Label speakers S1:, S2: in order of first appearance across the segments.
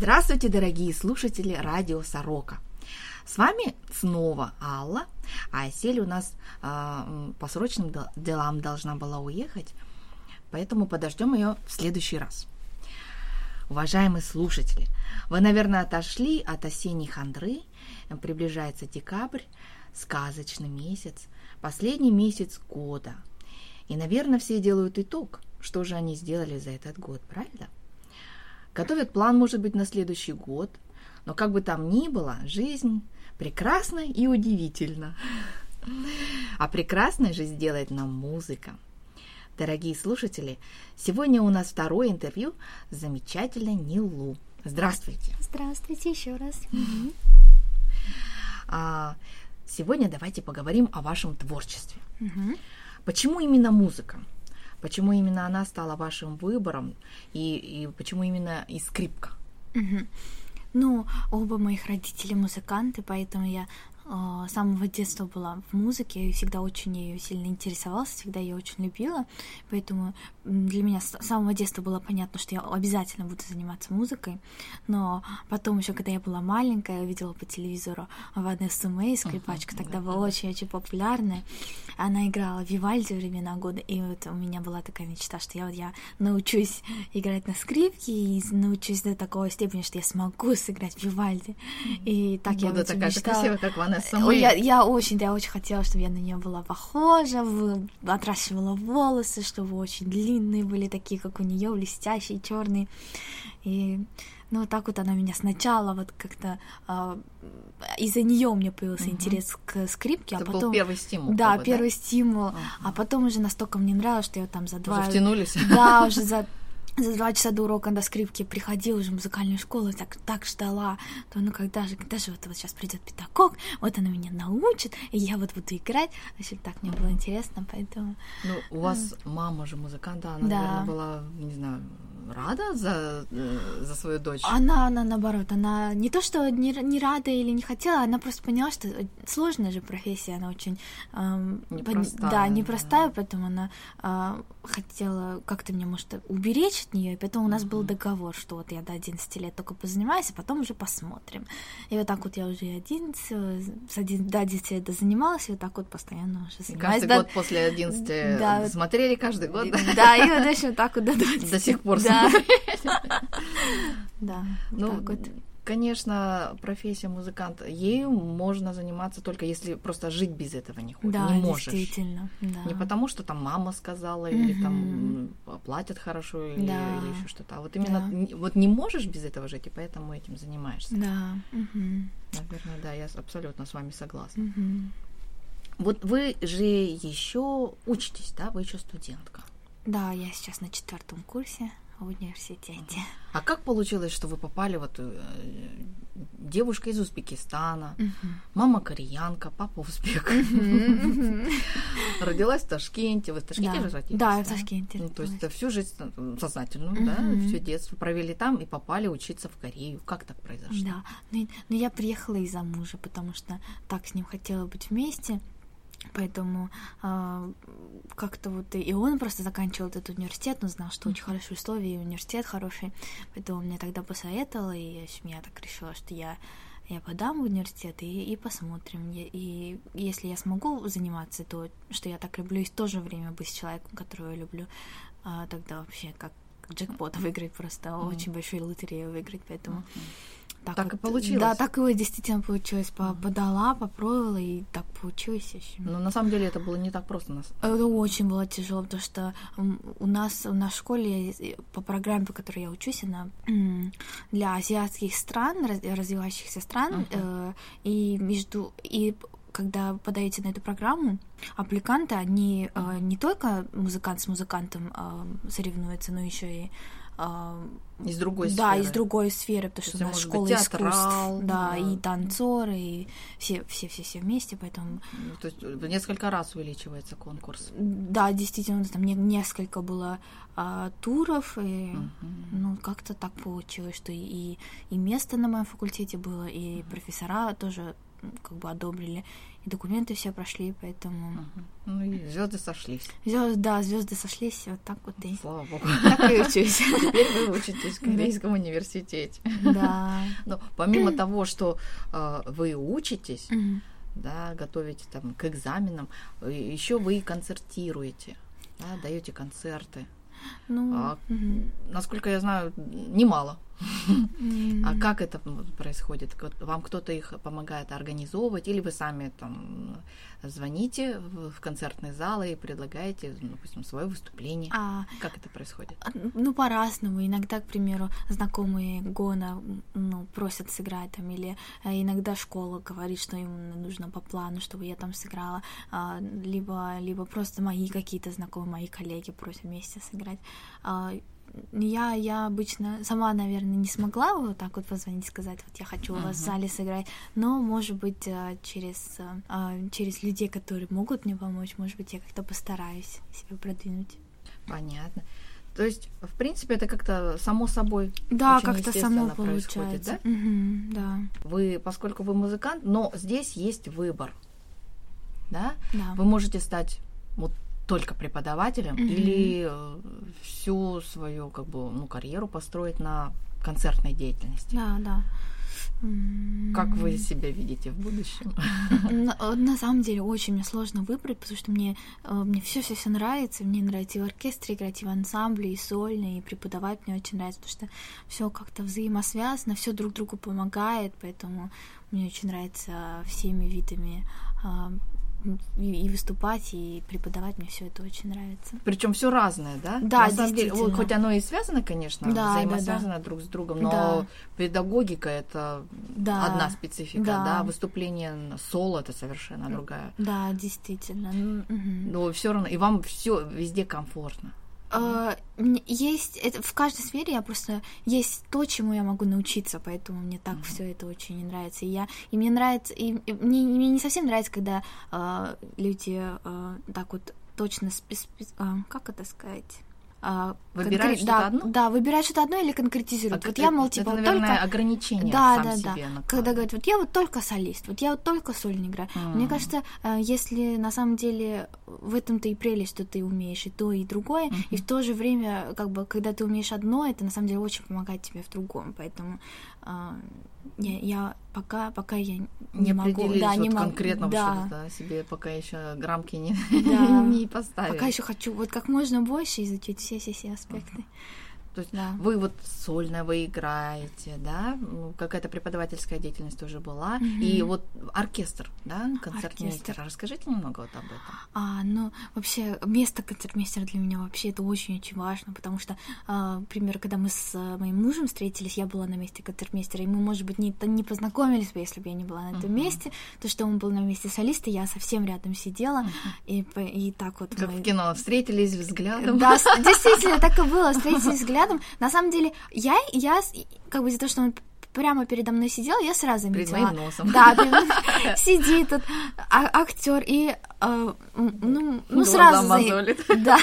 S1: Здравствуйте, дорогие слушатели радио Сорока. С вами снова Алла, а Сель у нас э, по срочным делам должна была уехать, поэтому подождем ее в следующий раз. Уважаемые слушатели, вы, наверное, отошли от осенней хандры, приближается декабрь, сказочный месяц, последний месяц года. И, наверное, все делают итог, что же они сделали за этот год, правильно? Готовят план, может быть, на следующий год, но как бы там ни было, жизнь прекрасна и удивительна. А прекрасной же сделает нам музыка. Дорогие слушатели, сегодня у нас второе интервью с замечательной Нилу. Здравствуйте.
S2: Здравствуйте еще раз.
S1: А, сегодня давайте поговорим о вашем творчестве. Почему именно музыка? Почему именно она стала вашим выбором и, и почему именно и скрипка?
S2: Угу. Ну, оба моих родителя музыканты, поэтому я с самого детства была в музыке, я всегда очень ею сильно интересовалась, всегда ее очень любила, поэтому для меня с самого детства было понятно, что я обязательно буду заниматься музыкой, но потом еще, когда я была маленькая, я видела по телевизору Ванессу Мэй, скрипачка, тогда была очень-очень популярная, она играла Вивальди времена года, и вот у меня была такая мечта, что я вот я научусь играть на скрипке и научусь до такой степени, что я смогу сыграть Вивальди, и так я
S1: вот такая мечтала. красивая, как Ванесса
S2: самой... Я, я очень, да, я очень хотела, чтобы я на нее была похожа, отращивала волосы, чтобы очень длинные были, такие, как у нее, блестящие, черные. И ну, так вот она меня сначала вот как-то э, из-за нее у меня появился угу. интерес к скрипке,
S1: Это
S2: а потом
S1: был первый стимул.
S2: Да,
S1: бы,
S2: первый
S1: да?
S2: стимул. Угу. А потом уже настолько мне нравилось, что я там за два.
S1: Уже втянулись.
S2: Да, уже за за два часа до урока до скрипки приходила уже в музыкальную школу, так, так ждала, то ну когда же, когда же вот, вот сейчас придет педагог, вот она меня научит, и я вот буду играть. Вообще так мне было интересно, поэтому...
S1: Ну, у вас мама же музыкант, да, она, да. наверное, была, не знаю, рада за, э, за свою дочь?
S2: Она, она наоборот, она не то, что не, не рада или не хотела, она просто поняла, что сложная же профессия, она очень эм, непростая, под, да, непростая, да. поэтому она э, хотела как-то меня, может, уберечь от нее, и поэтому у нас был договор, что вот я до 11 лет только позанимаюсь, а потом уже посмотрим. И вот так вот я уже 11, с 11 до 11 лет занималась, и вот так вот постоянно уже занимаюсь.
S1: каждый да, год после 11 да, смотрели каждый год?
S2: Да, и вот еще так вот до 20.
S1: До сих пор
S2: да. Да,
S1: ну, конечно, профессия музыканта, ею можно заниматься только если просто жить без этого не хочешь,
S2: да,
S1: не можешь.
S2: действительно, да.
S1: Не потому, что там мама сказала, или там платят хорошо, или,
S2: да.
S1: или еще что-то. А вот именно да. вот не можешь без этого жить, и поэтому этим занимаешься.
S2: Да.
S1: Наверное, да, я абсолютно с вами согласна. Вот вы же еще учитесь, да, вы еще студентка.
S2: Да, я сейчас на четвертом курсе в университете.
S1: А как получилось, что вы попали вот э, девушка из Узбекистана, uh-huh. мама кореянка, папа узбек, родилась в Ташкенте, вы в Ташкенте
S2: же
S1: родились?
S2: Да, в Ташкенте.
S1: Ну, то есть это всю жизнь сознательную, да, все детство провели там и попали учиться в Корею. Как так произошло?
S2: Да, но ну, я приехала из-за мужа, потому что так с ним хотела быть вместе. Поэтому э, как-то вот и он просто заканчивал этот университет, но знал, что очень хорошие условия, и университет хороший. Поэтому он мне тогда посоветовал, и я так решила, что я, я подам в университет и, и посмотрим. И, и если я смогу заниматься то, что я так люблю, и в то же время быть человеком, которого я люблю, э, тогда вообще как джекпот выиграть просто, mm-hmm. очень большую лотерею выиграть, поэтому... Mm-hmm
S1: так, так вот, и получилось.
S2: Да, так и действительно получилось. Подала, попробовала, и так получилось.
S1: Но на самом деле это было не так просто. Нас.
S2: Это очень было тяжело, потому что у нас в школе по программе, по которой я учусь, она для азиатских стран, развивающихся стран, uh-huh. и между и когда подаете на эту программу, аппликанты, они э, не только музыкант с музыкантом э, соревнуются, но еще и
S1: из другой
S2: да,
S1: сферы.
S2: Да, из другой сферы, потому что у нас школа быть, искусств, да, да, и танцоры, и все, все, все, все вместе, поэтому.
S1: Ну, то есть в несколько раз увеличивается конкурс.
S2: Да, действительно, там несколько было а, туров, и uh ну как-то так получилось, что и и место на моем факультете было, и uh профессора тоже как бы одобрили. И документы все прошли, поэтому...
S1: Мгм. Ну и звезды сошлись.
S2: Звезд- да, звезды сошлись, вот так вот и
S1: Слава богу.
S2: так и учусь.
S1: Теперь вы учитесь в Корейском университете.
S2: Да.
S1: Но помимо того, что э, вы учитесь, да, готовите там к экзаменам, еще вы и концертируете, да, даете концерты.
S2: Ну,
S1: А,
S2: мгм.
S1: Насколько я знаю, немало. А как это м, происходит? Вам кто-то их помогает организовывать, или вы сами там звоните в концертные залы и предлагаете, ну, допустим, свое выступление?
S2: А,
S1: Как это происходит?
S2: Ну, по-разному. Иногда, к примеру, знакомые Гона ну, просят сыграть там, или э, иногда школа говорит, что им нужно по плану, чтобы я там сыграла, а, либо, либо просто мои какие-то знакомые, мои коллеги просят вместе сыграть. Я, я обычно сама, наверное, не смогла вот так вот позвонить и сказать, вот я хочу у вас в зале сыграть, но, может быть, э, через, э, а, через людей, которые могут мне помочь, может быть, я как-то постараюсь себя продвинуть.
S1: Понятно. То есть, в принципе, это как-то само собой.
S2: Да, как-то само
S1: происходит,
S2: получается.
S1: да?
S2: Мгм, да,
S1: Вы, поскольку вы музыкант, но здесь есть выбор, да?
S2: да.
S1: Вы можете стать вот только преподавателем
S2: Мгм.
S1: или э, всю свою как бы ну карьеру построить на концертной деятельности.
S2: Да, да.
S1: Как вы себя видите в будущем?
S2: На, э, на самом деле очень мне сложно выбрать, потому что мне, э, мне все все все нравится. Мне нравится и в оркестре играть, и в ансамбле, и сольно, и преподавать мне очень нравится, потому что все как-то взаимосвязано, все друг другу помогает, поэтому мне очень нравится всеми видами а, и, и выступать, и преподавать мне все это очень нравится.
S1: Причем все разное, да?
S2: Да,
S1: На самом деле, вот хоть оно и связано, конечно,
S2: Да,
S1: взаимосвязано друг с другом, но
S2: Да.
S1: педагогика это
S2: Да.
S1: одна специфика,
S2: Да.
S1: да, выступление соло это совершенно другая.
S2: Да, действительно.
S1: Но все равно, и вам все везде комфортно.
S2: Э, мне Есть это в каждой сфере я просто есть то, чему я могу научиться, поэтому мне так все это очень не нравится. И я и мне нравится, и, и мне, мне не совсем нравится, когда э, люди э, так вот точно спе- спе- а, как это сказать. А,
S1: Выбирают
S2: конкре-
S1: что-то
S2: да,
S1: одно?
S2: Да, выбирают что-то одно или конкретизируют.
S1: А
S2: вот
S1: это-
S2: я, мол,
S1: это,
S2: типа, вот
S1: наверное,
S2: только...
S1: ограничение
S2: Да,
S1: сам
S2: да, да.
S1: себе
S2: Когда
S1: накладывает.
S2: говорят, вот я вот только солист, вот я вот только сольно играю. Мне
S1: М.
S2: кажется, э, если на самом деле в этом-то и прелесть, что ты умеешь и то, и другое, и в то же время, как бы, когда ты умеешь одно, это на самом деле очень помогает тебе в другом. Поэтому э, я, пока, пока я не,
S1: не
S2: могу, да,
S1: вот
S2: не могу,
S1: конкретно
S2: да,
S1: что-то, да, себе пока еще грамки не,
S2: Да.
S1: не поставили.
S2: пока еще хочу вот как можно больше изучить все все все аспекты.
S1: То есть
S2: Да.
S1: вы вот сольно вы играете, да, ну, какая-то преподавательская деятельность тоже была, и вот оркестр, да, концертмейстер. Расскажите немного вот об этом.
S2: А, ну, вообще, место концертмейстера для меня вообще это очень-очень важно, потому что, а, например, когда мы с а, моим мужем встретились, я была на месте концертмейстера, и мы, может быть, не, не познакомились бы, если бы я не была на этом
S1: Мгм.
S2: месте, то, что он был на месте солиста, я совсем рядом сидела, и, по- и так вот
S1: Как
S2: мы...
S1: в кино, встретились взглядом.
S2: Да, действительно, так и было, встретились взглядом. На самом деле, я, я как бы из-за того, что он прямо передо мной сидел, я сразу
S1: Перед
S2: заметила.
S1: моим носом.
S2: Да, прям сидит тут актер и а, ну, ну
S1: Глаза
S2: сразу за- да,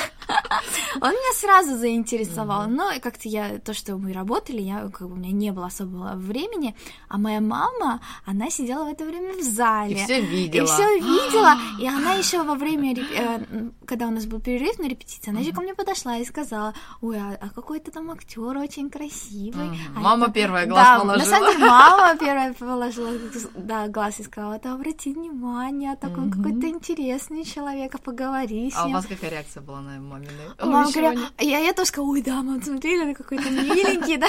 S2: он меня сразу заинтересовал. Но и как-то я то, что мы работали, я как бы у меня не было особого времени, а моя мама, она сидела в это время в зале.
S1: И все видела.
S2: И все видела, и она еще во время, э, когда у нас был перерыв на репетиции, она еще ко мне подошла и сказала, ой, а, а какой-то там актер очень красивый.
S1: Мгм.
S2: А
S1: Мама
S2: это-
S1: первая глаз
S2: да,
S1: положила.
S2: На самом деле, мама первая положила да, глаз и сказала, да, обрати внимание, такой какой-то интересный человек, а поговори с
S1: А у
S2: ним.
S1: вас какая реакция была на мамины?
S2: Мама
S1: Ничего
S2: говоря, я, я тоже сказала, ой, да, мам, смотри, он какой-то миленький, да.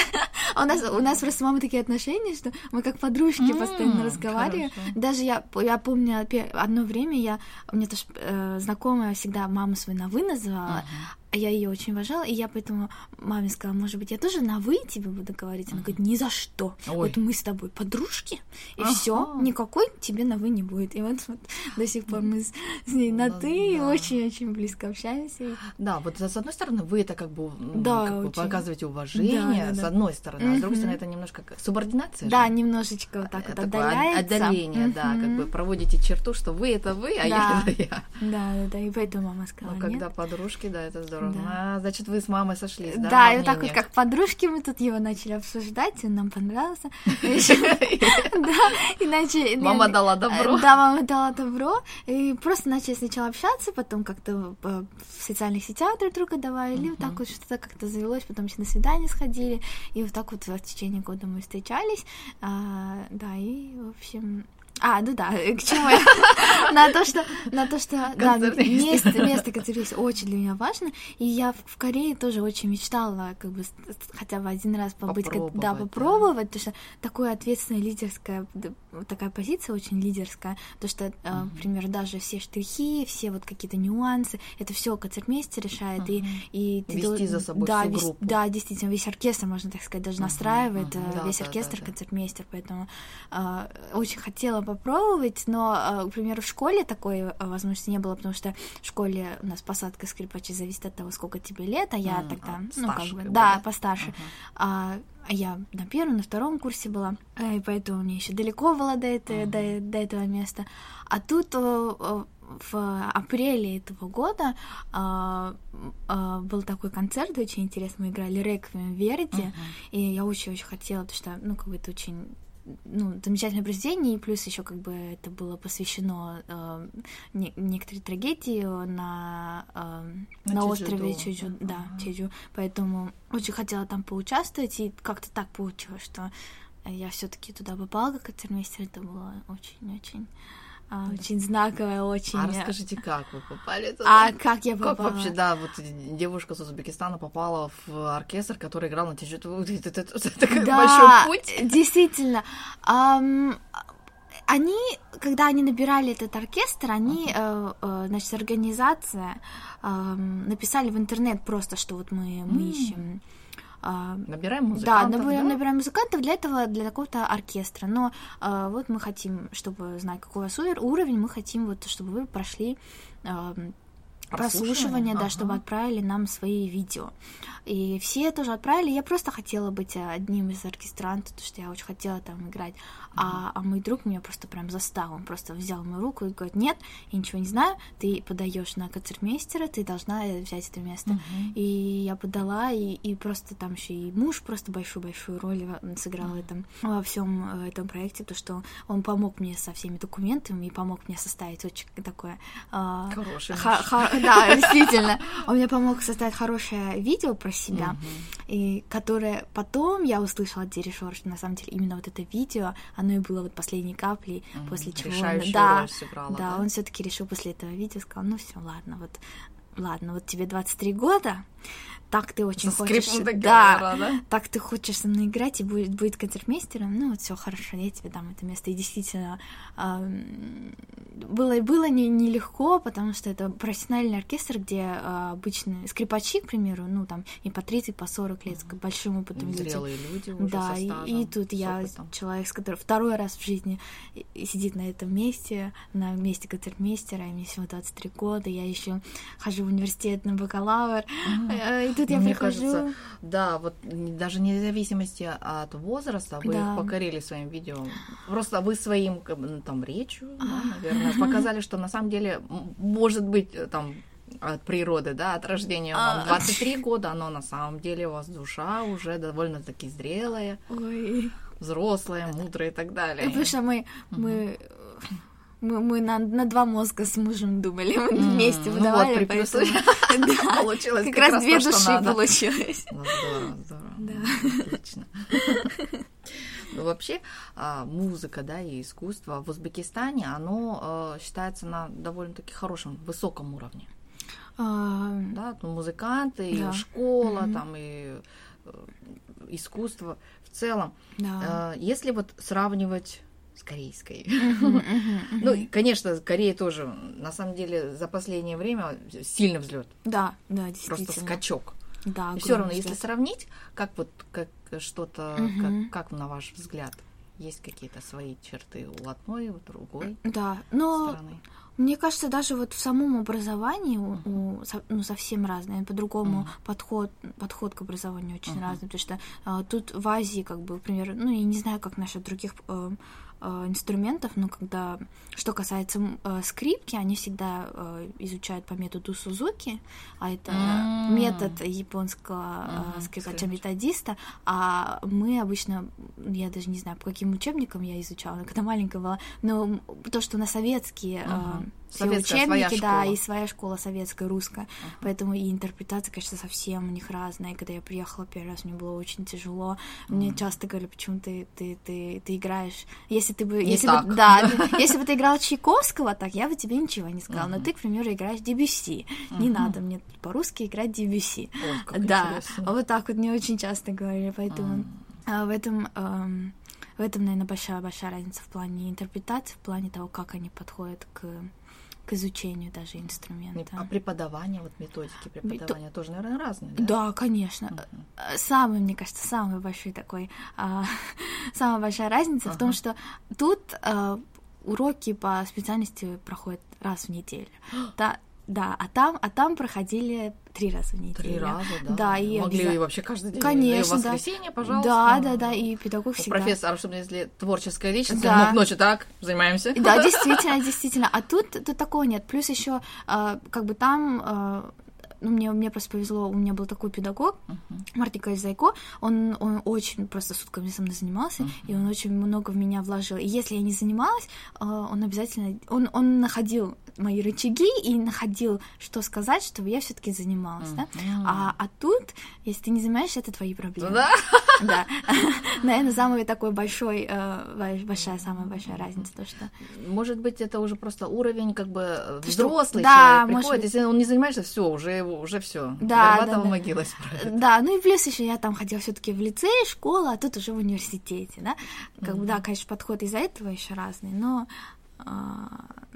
S2: А у нас, у нас просто с мамой такие отношения, что мы как подружки постоянно разговариваем. Даже я, я помню одно время, я, у меня тоже э, знакомая всегда маму свою на «вы» называла, а я ее очень уважала, и я поэтому маме сказала, может быть, я тоже на «вы» тебе буду говорить? Она говорит, ни за что.
S1: Ой.
S2: Вот мы с тобой подружки, и
S1: Ага.
S2: все, никакой тебе на «вы» не будет. И вот, вот до сих пор мы с, с ней на
S1: Ну,
S2: «ты»
S1: да.
S2: очень-очень близко общаемся.
S1: Да, вот с одной стороны, вы это как бы,
S2: Да,
S1: как бы показываете уважение,
S2: Да, да,
S1: с одной стороны, а с другой стороны, это немножко как субординация.
S2: Да,
S1: же.
S2: немножечко вот так вот
S1: Такое от-
S2: отдаляется.
S1: отдаление, да, как бы проводите черту, что вы это вы, а я
S2: Да.
S1: это я.
S2: Да, да, да, и поэтому мама
S1: Но
S2: сказала,
S1: когда
S2: нет.
S1: подружки, да, это здорово.
S2: Да.
S1: А, значит, вы с мамой сошлись, да?
S2: Да, и вот так вот как подружки мы тут его начали обсуждать, он нам понравился. Да, иначе...
S1: Мама дала добро.
S2: Да, мама дала добро, и просто начали сначала общаться, потом как-то э, в социальных сетях друг друга добавили, вот так вот что-то как-то завелось, потом еще на свидание сходили, и вот так вот в течение года мы встречались, А, да, и, в общем... А, ну да, к чему я? На то, что, на то, что, да, место, место концертиста очень для меня важно, и я в- Корее тоже очень мечтала, как бы, хотя бы один раз побыть, как- да,
S1: Попробовать, да.
S2: попробовать, потому что такое ответственная лидерская, такая позиция очень лидерская, то что, э, например, даже все штрихи, все вот какие-то нюансы, это все концертмейстер решает, и, и ты
S1: Вести
S2: дол-
S1: за собой
S2: да,
S1: всю
S2: вес-
S1: группу.
S2: да, действительно, весь оркестр, можно так сказать, даже настраивает
S1: мгм.
S2: э,
S1: Да,
S2: весь
S1: да, да,
S2: оркестр
S1: да.
S2: концертмейстер, поэтому э, очень хотела попробовать, но, э, к примеру, в школе такой э, возможности не было, потому что в школе у нас посадка скрипачей зависит от того, сколько тебе лет, а я
S1: М,
S2: тогда,
S1: а,
S2: ну, как бы, да,
S1: да?
S2: постарше. А, а я на первом, на втором курсе была, э, и поэтому мне еще далеко было до, это- до, до этого места. А тут э, э, в апреле этого года а, а, был такой концерт очень интересный. Мы играли реквием Верди, и я очень-очень хотела, потому что, ну, как бы это очень ну, замечательное произведение, и плюс еще как бы это было посвящено э, не- некоторой трагедии на, э,
S1: На
S2: на острове Чеджу,
S1: да.
S2: да,
S1: Ага.
S2: Чеджу, поэтому очень хотела там поучаствовать, и как-то так получилось, что я все-таки туда попала как концертмейстер, это было очень-очень а, очень знаковое, очень.
S1: А расскажите, как вы попали туда?
S2: А как я
S1: Как
S2: попала?
S1: вообще, да, вот девушка с Узбекистана попала в оркестр, который играл на тяжело. Это, как
S2: Да,
S1: большой путь.
S2: действительно. Ам, они, когда они набирали этот оркестр, они, э, э, значит, организация ам, написали в интернет просто, что вот мы, мы
S1: М.
S2: ищем. А,
S1: Набираем
S2: Да,
S1: музыкантов,
S2: набираем,
S1: да?
S2: набираем музыкантов для этого, для какого-то оркестра. Но а, вот мы хотим, чтобы знать, какой у вас ур- уровень, мы хотим, вот, чтобы вы прошли ам, прослушивание, да,
S1: ага.
S2: чтобы отправили нам свои видео. И все тоже отправили. Я просто хотела быть э, одним из оркестрантов, потому что я очень хотела там играть. А, а мой друг меня просто прям застал. Он просто взял мою руку и говорит, нет, я ничего не знаю, ты подаешь на концертмейстера, ты должна взять это место.
S1: Мгм.
S2: И я подала, и, и просто там еще и муж просто большую-большую роль во- сыграл в этом, во всем э, этом проекте, потому что он помог мне со всеми документами и помог мне составить очень такое... а,
S1: Хороший
S2: ха- да, действительно. Он мне помог составить хорошее видео про себя, и которое потом я услышала от Деришора, что на самом деле именно вот это видео, оно и было вот последней каплей, после чего... он- да, да? он все-таки решил после этого видео, сказал, ну все, ладно, вот ладно, вот тебе 23 года, так ты очень
S1: Со
S2: хочешь... да,
S1: да?
S2: так ты хочешь со мной играть и будет, будет концертмейстером, ну вот все хорошо, я тебе дам это место. И действительно, ам, было, было не- нелегко, потому что это профессиональный оркестр, где а, обычно скрипачи, к примеру, ну там и по 30, по 40 лет, с большим опытом люди.
S1: Зрелые люди уже
S2: Да,
S1: со
S2: и,
S1: стажем,
S2: и тут
S1: с
S2: я
S1: опытом.
S2: человек, с которым второй раз в жизни и- и сидит на этом месте, на месте концертмейстера, и мне всего 23 года, я еще хожу университет на бакалавр, э, и тут я
S1: Мне
S2: прихожу...
S1: кажется, да, вот даже вне зависимости от возраста вы
S2: Да.
S1: покорили своим видео. Просто вы своим там речью, да, наверное, показали, что на самом деле может быть э, там от природы, да, от рождения вам
S2: А.
S1: 23 года, но на самом деле у вас душа уже довольно-таки зрелая,
S2: Ой.
S1: взрослая, мудрая и так далее.
S2: Потому что мы, мы, мы, мы на, на два мозга с мужем думали, мы
S1: М,
S2: вместе
S1: ну
S2: выдавали,
S1: вот,
S2: поэтому... Да,
S1: Получилось
S2: как
S1: как
S2: раз две
S1: то,
S2: души получилось.
S1: Ну, здорово, здорово.
S2: Да.
S1: Отлично. Ну, вообще, а, музыка, да, и искусство в Узбекистане, оно э, считается на довольно-таки хорошем, высоком уровне.
S2: А,
S1: Да, ну, музыканты, и школа, там, и э, искусство в целом.
S2: Да.
S1: Если вот сравнивать с корейской. Ну, и, конечно, Корея тоже, на самом деле, за последнее время сильный взлет,
S2: Да, да,
S1: просто
S2: действительно.
S1: скачок.
S2: Да,
S1: все равно, если сравнить, как вот как что-то, как, как на ваш взгляд, есть какие-то свои черты у одной, у другой
S2: Да, но
S1: стороны?
S2: Мне кажется, даже вот в самом образовании у, у ну, совсем разное. По-другому
S1: Мгм.
S2: подход, подход к образованию очень
S1: Мгм.
S2: разный. Потому что а, тут в Азии, как бы, например, ну, я не знаю, как насчет других э, э, инструментов, но когда что касается э, скрипки, они всегда э, изучают по методу Сузуки, а это mm. метод японского mm, скрипача-методиста, а мы обычно, я даже не знаю, по каким учебникам я изучала, когда маленькая была, но то, что на советские mm-hmm все Советская, учебники, да, школа. и своя школа советская, русская. Uh-huh. Поэтому и интерпретация, конечно, совсем у них разная. И когда я приехала первый раз, мне было очень тяжело. Uh-huh. Мне часто говорили, почему ты, ты, ты, ты играешь. Если ты бы.
S1: Не
S2: если
S1: так.
S2: бы да, если бы ты играл Чайковского, так я бы тебе ничего не сказала. Uh-huh. Но ты, к примеру, играешь Дебюси. Uh-huh. Не надо мне по-русски играть Дебюси.
S1: Ой, как
S2: да,
S1: интересно.
S2: вот так вот мне очень часто говорили. Поэтому uh-huh. в этом. Эм, в этом, наверное, большая-большая разница в плане интерпретации, в плане того, как они подходят к к изучению даже инструмента.
S1: А преподавание, вот методики преподавания Мето... тоже, наверное, разные, да?
S2: Да, конечно. Uh-huh. Самый, мне кажется, самый большой такой, а, самая большая разница uh-huh. в том, что тут а, уроки по специальности проходят раз в неделю. да, да, а там, а там проходили три раза в неделю.
S1: Три раза, да.
S2: Да, и
S1: могли обяза... вообще каждый день.
S2: Конечно,
S1: и воскресенье,
S2: да.
S1: пожалуйста.
S2: Да, да, да, и педагог всегда.
S1: Профессор, чтобы если творческая личность, да. ну, ночи так, занимаемся.
S2: Да, действительно, действительно. А тут, тут такого нет. Плюс еще, а, как бы там а, ну, мне, мне просто повезло, у меня был такой педагог, uh-huh. Мартин Зайко, он, он очень просто сутками со мной занимался, uh-huh. и он очень много в меня вложил. И если я не занималась, он обязательно, он, он находил мои рычаги и находил, что сказать, чтобы я все-таки занималась, mm-hmm. да. А, а тут, если ты не занимаешься, это твои проблемы.
S1: Да.
S2: Да. Наверное, самый такой большой, э, большая, самая большая разница, то что.
S1: Может быть, это уже просто уровень, как бы взрослый да, человек приходит, если он не занимается, все, уже уже все.
S2: Да, да, да.
S1: могила
S2: Да, ну и плюс еще я там ходила все-таки в лицей, школа, а тут уже в университете, да. Как бы, да, конечно, подход из-за этого еще разный, но а,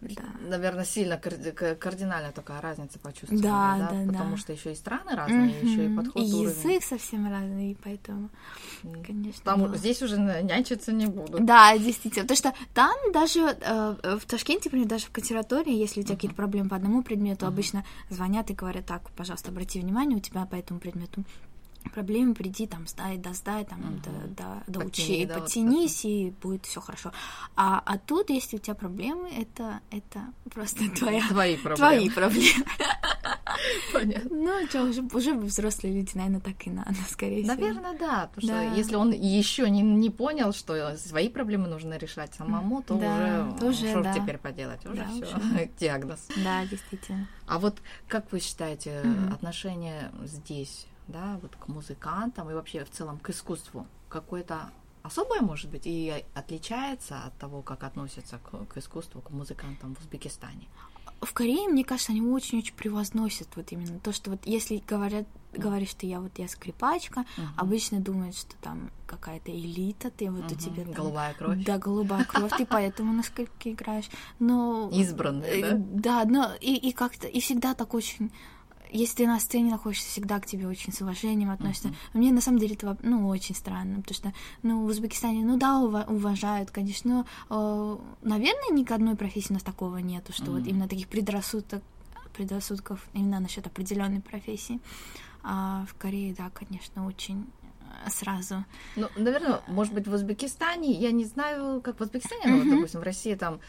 S2: да.
S1: Наверное, сильно кардинально такая разница почувствовали,
S2: да,
S1: да,
S2: да
S1: потому
S2: да.
S1: что еще и страны разные, mm-hmm. еще и подход
S2: и
S1: уровень.
S2: язык совсем разный, и поэтому, конечно.
S1: Там было... здесь уже нянчиться не будут.
S2: Да, действительно, потому что там даже э, в Ташкенте, например, даже в консерватории, если у тебя uh-huh. какие-то проблемы по одному предмету, uh-huh. обычно звонят и говорят, так, пожалуйста, обрати внимание, у тебя по этому предмету проблемы, приди там, сдай, да, сдай, там, угу. да, да, доучи, да, подтянись, вот и будет все хорошо. А, а тут, если у тебя проблемы, это, это просто твоя...
S1: Твои проблемы.
S2: Твои проблемы.
S1: Понятно.
S2: Ну, что, уже, уже взрослые люди, наверное, так и надо, скорее
S1: всего. Наверное, да, потому да. что если он еще не, не понял, что свои проблемы нужно решать самому, то
S2: да,
S1: уже, что
S2: да.
S1: теперь поделать, уже
S2: да,
S1: все, диагноз.
S2: Да, действительно.
S1: А вот как вы считаете,
S2: Мгм.
S1: отношение здесь, да, вот к музыкантам и вообще в целом к искусству, какое-то особое, может быть, и отличается от того, как относятся к, к искусству, к музыкантам в Узбекистане?
S2: В Корее, мне кажется, они очень-очень превозносят вот именно то, что вот если говорят, говоришь, что я вот я скрипачка,
S1: Мгм.
S2: обычно думают, что там какая-то элита, ты вот у
S1: Мгм.
S2: тебя там
S1: голубая кровь,
S2: Да, голубая кровь, ты поэтому на скрипке играешь. Но
S1: избранные,
S2: э,
S1: да?
S2: да, но и, и как-то и всегда так очень. Если ты на сцене находишься, всегда к тебе очень с уважением относятся.
S1: Мгм.
S2: Мне на самом деле это ну очень странно, потому что ну в Узбекистане ну да ува- уважают, конечно, но э, наверное ни к одной профессии у нас такого нету, что вот
S1: Мгм.
S2: именно таких предрассудок предрассудков именно насчет определенной профессии. А в Корее, да, конечно, очень э, сразу.
S1: Ну, наверное, может быть, в Узбекистане, я не знаю, как в Узбекистане, но, вот,
S2: Мгм.
S1: допустим, в России там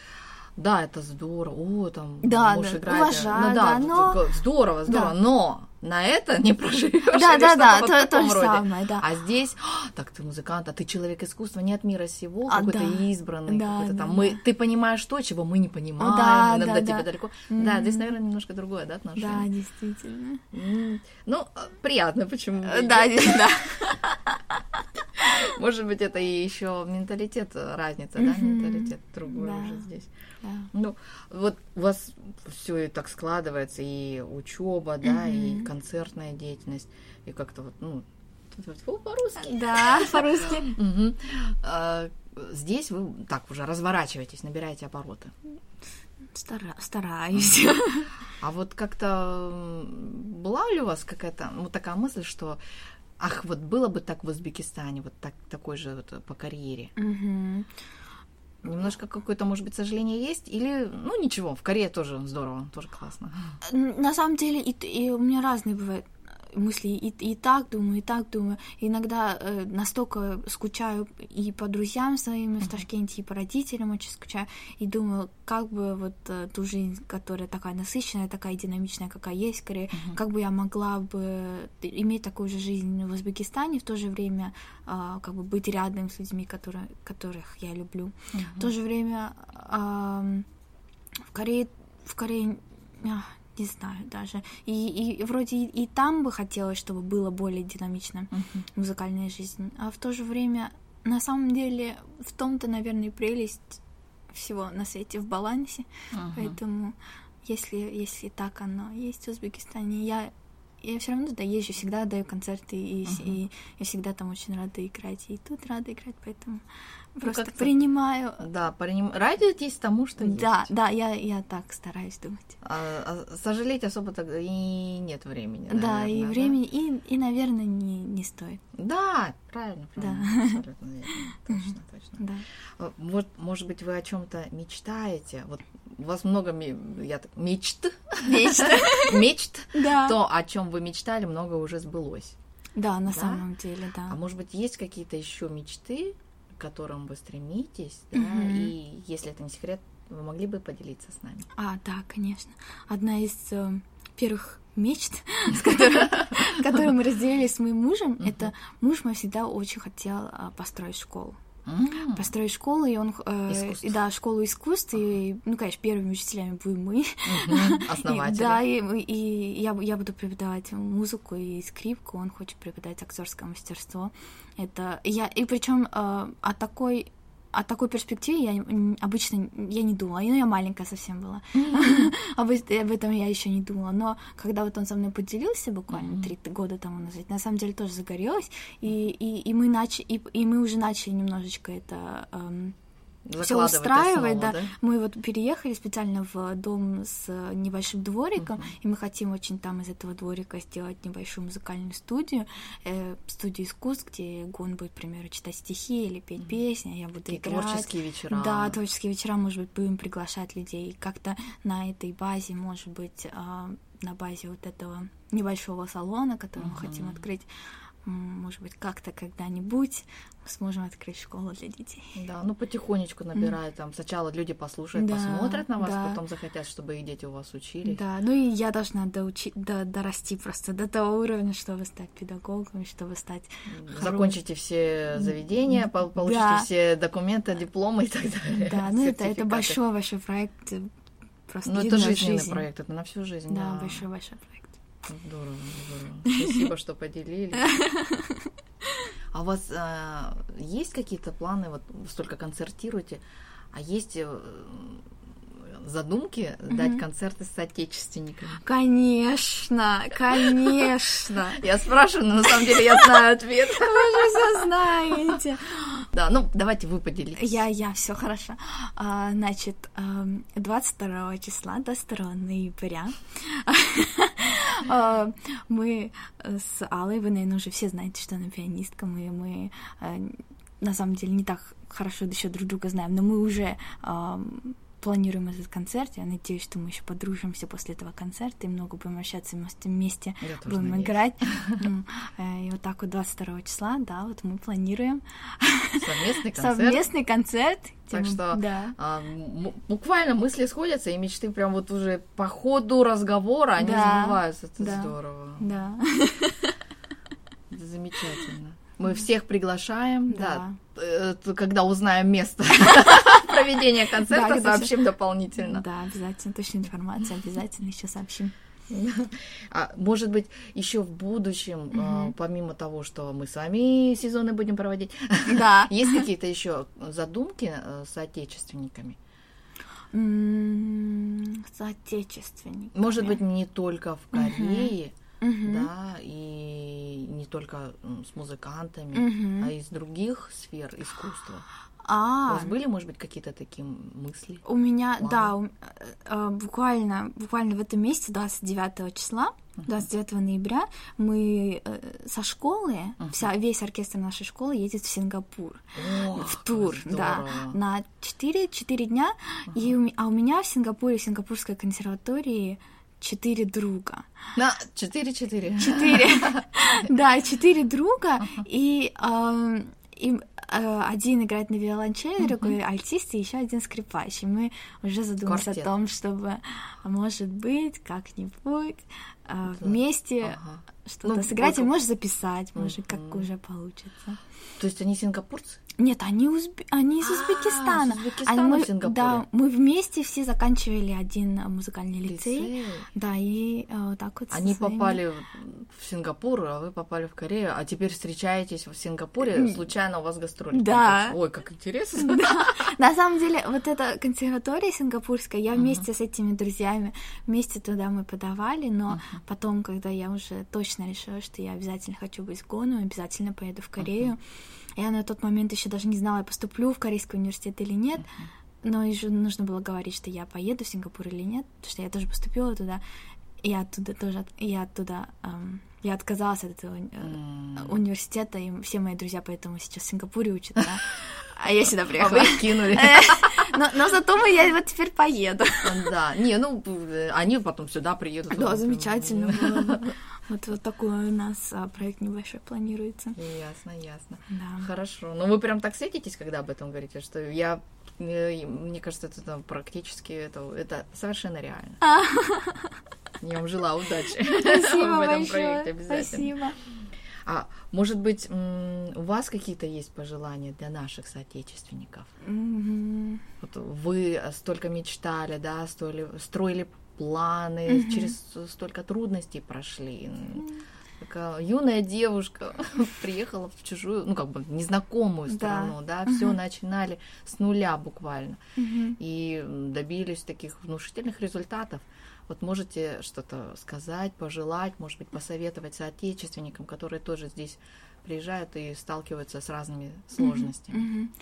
S1: да, это здорово, о, там,
S2: Да,
S1: муж
S2: да,
S1: играет.
S2: уважаю,
S1: ну,
S2: да,
S1: да,
S2: но-
S1: здорово, здорово,
S2: Да.
S1: но на это не проживешь.
S2: Да, да, да,
S1: вот
S2: то, то же
S1: роде.
S2: самое, да.
S1: А здесь, «А, так ты музыкант, а ты человек искусства, не от мира сего,
S2: А,
S1: какой-то
S2: да.
S1: избранный,
S2: Да,
S1: какой-то
S2: да,
S1: там. Мы,
S2: да.
S1: ты понимаешь то, чего мы не понимаем,
S2: да,
S1: иногда
S2: да,
S1: тебе
S2: да.
S1: далеко. Да, здесь, наверное, немножко другое, да, отношение?
S2: Да, действительно.
S1: М, Ну, приятно, почему?
S2: Да, да.
S1: Может быть, это и еще менталитет, э, разница, да, менталитет другой уже здесь. Ну, вот у вас все и так складывается, и учеба, да, и концертная деятельность, и как-то вот, ну, по-русски.
S2: Да, по-русски.
S1: А, Здесь вы так уже разворачиваетесь, набираете обороты.
S2: Стара- Стараюсь.
S1: А вот как-то была ли у вас какая-то ну, такая мысль, что ах, вот было бы так в Узбекистане, вот так, такой же вот по карьере?
S2: Мгм.
S1: Немножко какое-то, может быть, сожаление есть? Или, ну, ничего, в Корее тоже здорово, тоже классно.
S2: На самом деле, и, и у меня разные бывают. Мысли и, и так думаю, и так думаю. Иногда э, настолько скучаю и по друзьям своим в Ташкенте, и по родителям очень скучаю, и думаю, как бы вот э, ту жизнь, которая такая насыщенная, такая динамичная, какая есть, скорее, uh-huh. как бы я могла бы иметь такую же жизнь в Узбекистане, в то же время э, как бы быть рядом с людьми, которые, которых я люблю. Uh-huh. В то же время э, в Корее, в Корее не знаю даже. И, и вроде и, и там бы хотелось, чтобы было более динамично uh-huh. музыкальная жизнь. А в то же время, на самом деле, в том-то, наверное, прелесть всего на свете в балансе. Uh-huh. Поэтому, если, если так оно есть в Узбекистане, я я все равно туда езжу, всегда даю концерты, и, uh-huh. и я всегда там очень рада играть, и тут рада играть, поэтому просто ну, принимаю.
S1: Да, приним... радуйтесь тому, что
S2: да,
S1: есть.
S2: Да, я, я так стараюсь думать.
S1: А, а сожалеть особо так и нет времени.
S2: Наверное, да, и да? времени, и, и, наверное, не, не стоит.
S1: Да, правильно, правильно. Да. Абсолютно верно. Точно, точно. Да. А, вот, может быть, вы о чем-то мечтаете? Вот у вас много я так, мечт,
S2: мечт,
S1: мечт, да. то, о чем вы мечтали, много уже сбылось.
S2: Да, на да? самом деле, да.
S1: А может быть, есть какие-то еще мечты, которым вы стремитесь, да? Угу. И если это не секрет, вы могли бы поделиться с нами?
S2: А, да, конечно. Одна из э, первых мечт, с которой, мы разделили с моим мужем, это муж мой всегда очень хотел а, построить школу mm. построить школу, и он... Э, и, да, школу искусств, и, ну, конечно, первыми учителями будем мы.
S1: Mm-hmm. Основатели.
S2: да, и, и я, я буду преподавать музыку и скрипку, он хочет преподавать актерское мастерство. Это я... И причем э, о такой о такой перспективе я обычно я не думала. Ну, я маленькая совсем была. об, этом я еще не думала. Но когда вот он со мной поделился буквально три года тому назад, на самом деле тоже загорелась. И, и, и, мы, нач... и, и мы уже начали немножечко это эм, все устраивает, да. да. Мы вот переехали специально в дом с небольшим двориком, uh-huh. и мы хотим очень там из этого дворика сделать небольшую музыкальную студию, э, студию искусств, где он будет, к примеру, читать стихи или петь uh-huh. песни, я буду и играть.
S1: творческие вечера.
S2: Да, творческие вечера, может быть, будем приглашать людей. Как-то на этой базе, может быть, э, на базе вот этого небольшого салона, который uh-huh. мы хотим открыть, может быть, как-то когда-нибудь сможем открыть школу для детей.
S1: Да, ну потихонечку набирают, там сначала люди послушают, да, посмотрят на вас, да. потом захотят, чтобы их дети у вас учились.
S2: Да, ну и я должна доучить, до, дорасти просто до того уровня, чтобы стать педагогом, чтобы стать...
S1: Закончите все заведения, получите да. все документы, дипломы и так далее.
S2: Да, ну это, это большой-большой проект. Э, просто
S1: ну это жизненный жизнь. проект, это на всю жизнь.
S2: Да, большой-большой проект.
S1: Здорово, здорово. Спасибо, что поделились. А у вас а, есть какие-то планы, вот столько концертируете, а есть э, задумки mm-hmm. дать концерты с соотечественниками?
S2: Конечно, конечно.
S1: Я спрашиваю, но на самом деле я знаю ответ.
S2: Вы же все знаете.
S1: Да, ну давайте вы поделитесь.
S2: Я, я, все хорошо. А, значит, 22 числа, 22 ноября а, мы с Аллой, вы, наверное, уже все знаете, что она пианистка, мы, мы а, на самом деле не так хорошо еще друг друга знаем, но мы уже планируем этот концерт. Я надеюсь, что мы еще подружимся после этого концерта и много будем общаться вместе, Я будем надеюсь. играть. Э, и вот так вот 22 числа, да, вот мы планируем
S1: совместный концерт.
S2: Совместный концерт.
S1: Так что да. а, буквально мысли сходятся, и мечты прям вот уже по ходу разговора, они да. сбываются. Это
S2: да.
S1: здорово.
S2: Да.
S1: Это замечательно. Мы всех приглашаем, да. да. Э, когда узнаем место проведения концерта, сообщим дополнительно.
S2: Да, обязательно, точная информация, обязательно еще сообщим.
S1: А, может быть, еще в будущем, угу. помимо того, что мы с вами сезоны будем проводить,
S2: да.
S1: есть какие-то еще задумки э, с отечественниками?
S2: С отечественниками.
S1: Может быть, не только в Корее, угу. да, и не только с музыкантами, угу. а из других сфер искусства.
S2: А,
S1: у вас были, может быть, какие-то такие мысли?
S2: У меня, планы? да, у, э, буквально, буквально в этом месяце, 29 числа, 29 ноября, мы э, со школы, uh-huh. вся, весь оркестр нашей школы едет в Сингапур
S1: oh,
S2: в тур, да, на 4, 4 дня. Uh-huh. И, а у меня в Сингапуре, в Сингапурской консерватории четыре друга.
S1: На четыре-четыре.
S2: Четыре. Да, четыре друга, и и э, один играет на виолончели, другой альтист, и еще один скрипач. И мы уже задумались о том, чтобы, может быть, как-нибудь э, вместе что-то
S1: Ну,
S2: сыграть, и
S1: вот-
S2: может записать, может, как уже получится.
S1: То есть они сингапурцы?
S2: Нет, они, узбе- они из
S1: А,
S2: Узбекистана.
S1: с Узбекистана
S2: Они- мы,
S1: Сингапуре.
S2: Да, мы вместе все заканчивали один э, музыкальный лицей.
S1: Лицей.
S2: Да, и э, вот так вот.
S1: Они
S2: своими-
S1: попали в Сингапур, а вы попали в Корею, а теперь встречаетесь в Сингапуре, случайно у вас гастроли.
S2: Да.
S1: Ой, как интересно.
S2: На самом деле, вот эта консерватория сингапурская, я вместе с этими друзьями, вместе туда мы подавали, но потом, когда я уже точно решила, что я обязательно хочу быть в Гону, обязательно поеду в Корею, я на тот момент еще даже не знала, поступлю в Корейский университет или нет, но еще нужно было говорить, что я поеду в Сингапур или нет, потому что я тоже поступила туда, я оттуда тоже, я оттуда, эм, я отказалась от этого э, университета, и все мои друзья поэтому сейчас в Сингапуре учат, да. А я сюда
S1: А
S2: приехала.
S1: вы их кинули.
S2: Но, но зато мы, я вот теперь поеду.
S1: Да, не, ну, э, они потом сюда приедут.
S2: Да, замечательно было бы. Вот, вот такой у нас а, проект небольшой планируется.
S1: Ясно, ясно.
S2: Да.
S1: Хорошо. Ну, вы прям так светитесь, когда об этом говорите, что я, э, мне кажется, это там практически, это, это совершенно реально. Я вам желаю удачи
S2: Спасибо
S1: в этом
S2: большое.
S1: проекте обязательно.
S2: Спасибо.
S1: А может быть, у вас какие-то есть пожелания для наших соотечественников?
S2: Мгм.
S1: Вот вы столько мечтали, да, строили, строили планы,
S2: Мгм.
S1: через столько трудностей прошли. Такая юная девушка приехала в чужую, ну как бы незнакомую
S2: Да.
S1: страну, да, все
S2: Мгм.
S1: начинали с нуля буквально
S2: Мгм.
S1: и добились таких внушительных результатов. Вот можете что-то сказать, пожелать, может быть, посоветовать соотечественникам, которые тоже здесь приезжают и сталкиваются с разными сложностями.
S2: Мгм.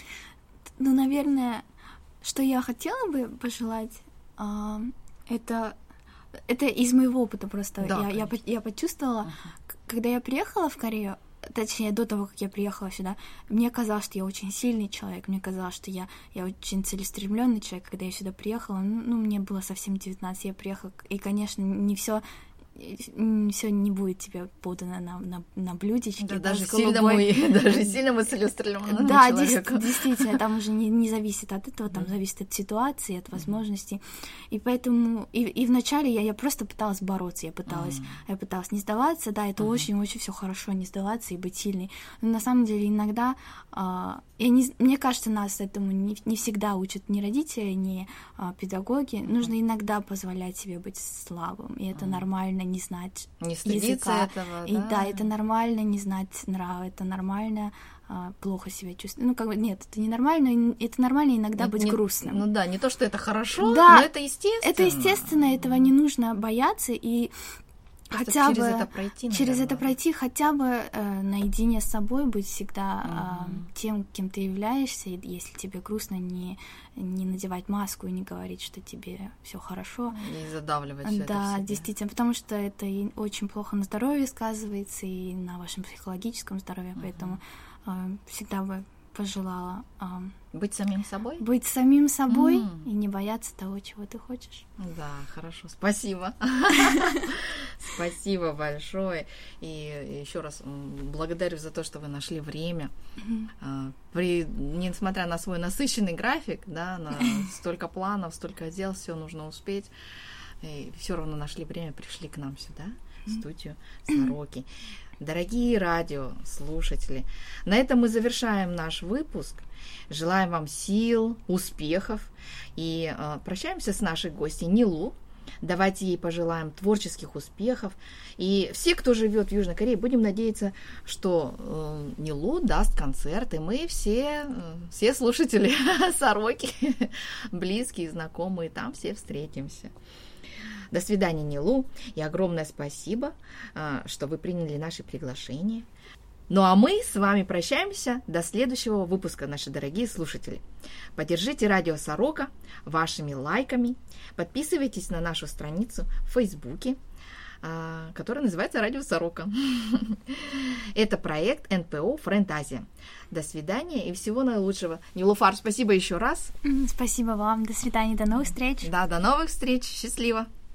S2: Ну, наверное, что я хотела бы пожелать, а, это, это из моего опыта просто.
S1: Да,
S2: я, я,
S1: конечно.
S2: я почувствовала, к- когда я приехала в Корею, точнее, до того, как я приехала сюда, мне казалось, что я очень сильный человек, мне казалось, что я, я очень целеустремленный человек, когда я сюда приехала, ну, ну, мне было совсем 19, я приехала, и, конечно, не все все не будет тебе подано на, на, на блюдечке.
S1: Да,
S2: да,
S1: даже
S2: голубой-
S1: сильному, даже сильному целеустремленному
S2: да,
S1: человеку.
S2: действительно, там уже не, не зависит от этого, там зависит от ситуации, от возможностей. И поэтому и, и вначале я, я просто пыталась бороться, я пыталась, я пыталась не сдаваться, да, это очень-очень все хорошо, не сдаваться и быть сильной. Но на самом деле иногда, а, я не, мне кажется, нас этому не, не всегда учат ни родители, ни а, педагоги. Нужно иногда позволять себе быть слабым, и это нормально не знать
S1: Не
S2: языка.
S1: этого,
S2: И да, это нормально не знать нрава, это нормально а, плохо себя чувствовать. Ну, как бы, нет, это не нормально, и это нормально иногда
S1: Не-
S2: быть
S1: не-
S2: грустным.
S1: Ну да, не то, что это хорошо,
S2: Да,
S1: но это естественно.
S2: это естественно, этого не нужно бояться, и хотя
S1: через
S2: бы
S1: это пройти,
S2: через это пройти, хотя бы э, наедине с собой быть всегда а, тем, кем ты являешься, и если тебе грустно, не, не надевать маску и не говорить, что тебе все хорошо.
S1: И задавливать всё это в
S2: Да,
S1: себе.
S2: действительно, потому что это и очень плохо на здоровье сказывается и на вашем психологическом здоровье, поэтому э, всегда бы пожелала э,
S1: Быть самим собой?
S2: быть самим собой
S1: М.
S2: и не бояться того, чего ты хочешь.
S1: Да, хорошо, спасибо. Спасибо большое. И еще раз благодарю за то, что вы нашли время. А, При, несмотря на свой насыщенный график, да, на столько планов, столько дел, все нужно успеть. И все равно нашли время, пришли к нам сюда, в студию Сороки. Дорогие радиослушатели, на этом мы завершаем наш выпуск. Желаем вам сил, успехов и э, прощаемся с нашей гостьей Нилу. Давайте ей пожелаем творческих успехов. И все, кто живет в Южной Корее, будем надеяться, что э, Нилу даст концерт, и мы все, э, все слушатели Сороки, близкие, знакомые, там все встретимся. До свидания, Нилу, и огромное спасибо, а, что вы приняли наше приглашение. Ну а мы с вами прощаемся до следующего выпуска, наши дорогие слушатели. Поддержите радио Сорока вашими лайками, подписывайтесь на нашу страницу в Фейсбуке, а, которая называется Радио Сорока. Это проект НПО Френд Азия. До свидания и всего наилучшего. Нилуфар, спасибо еще раз.
S2: Спасибо вам. До свидания. До новых встреч.
S1: Да, до новых встреч. Счастливо.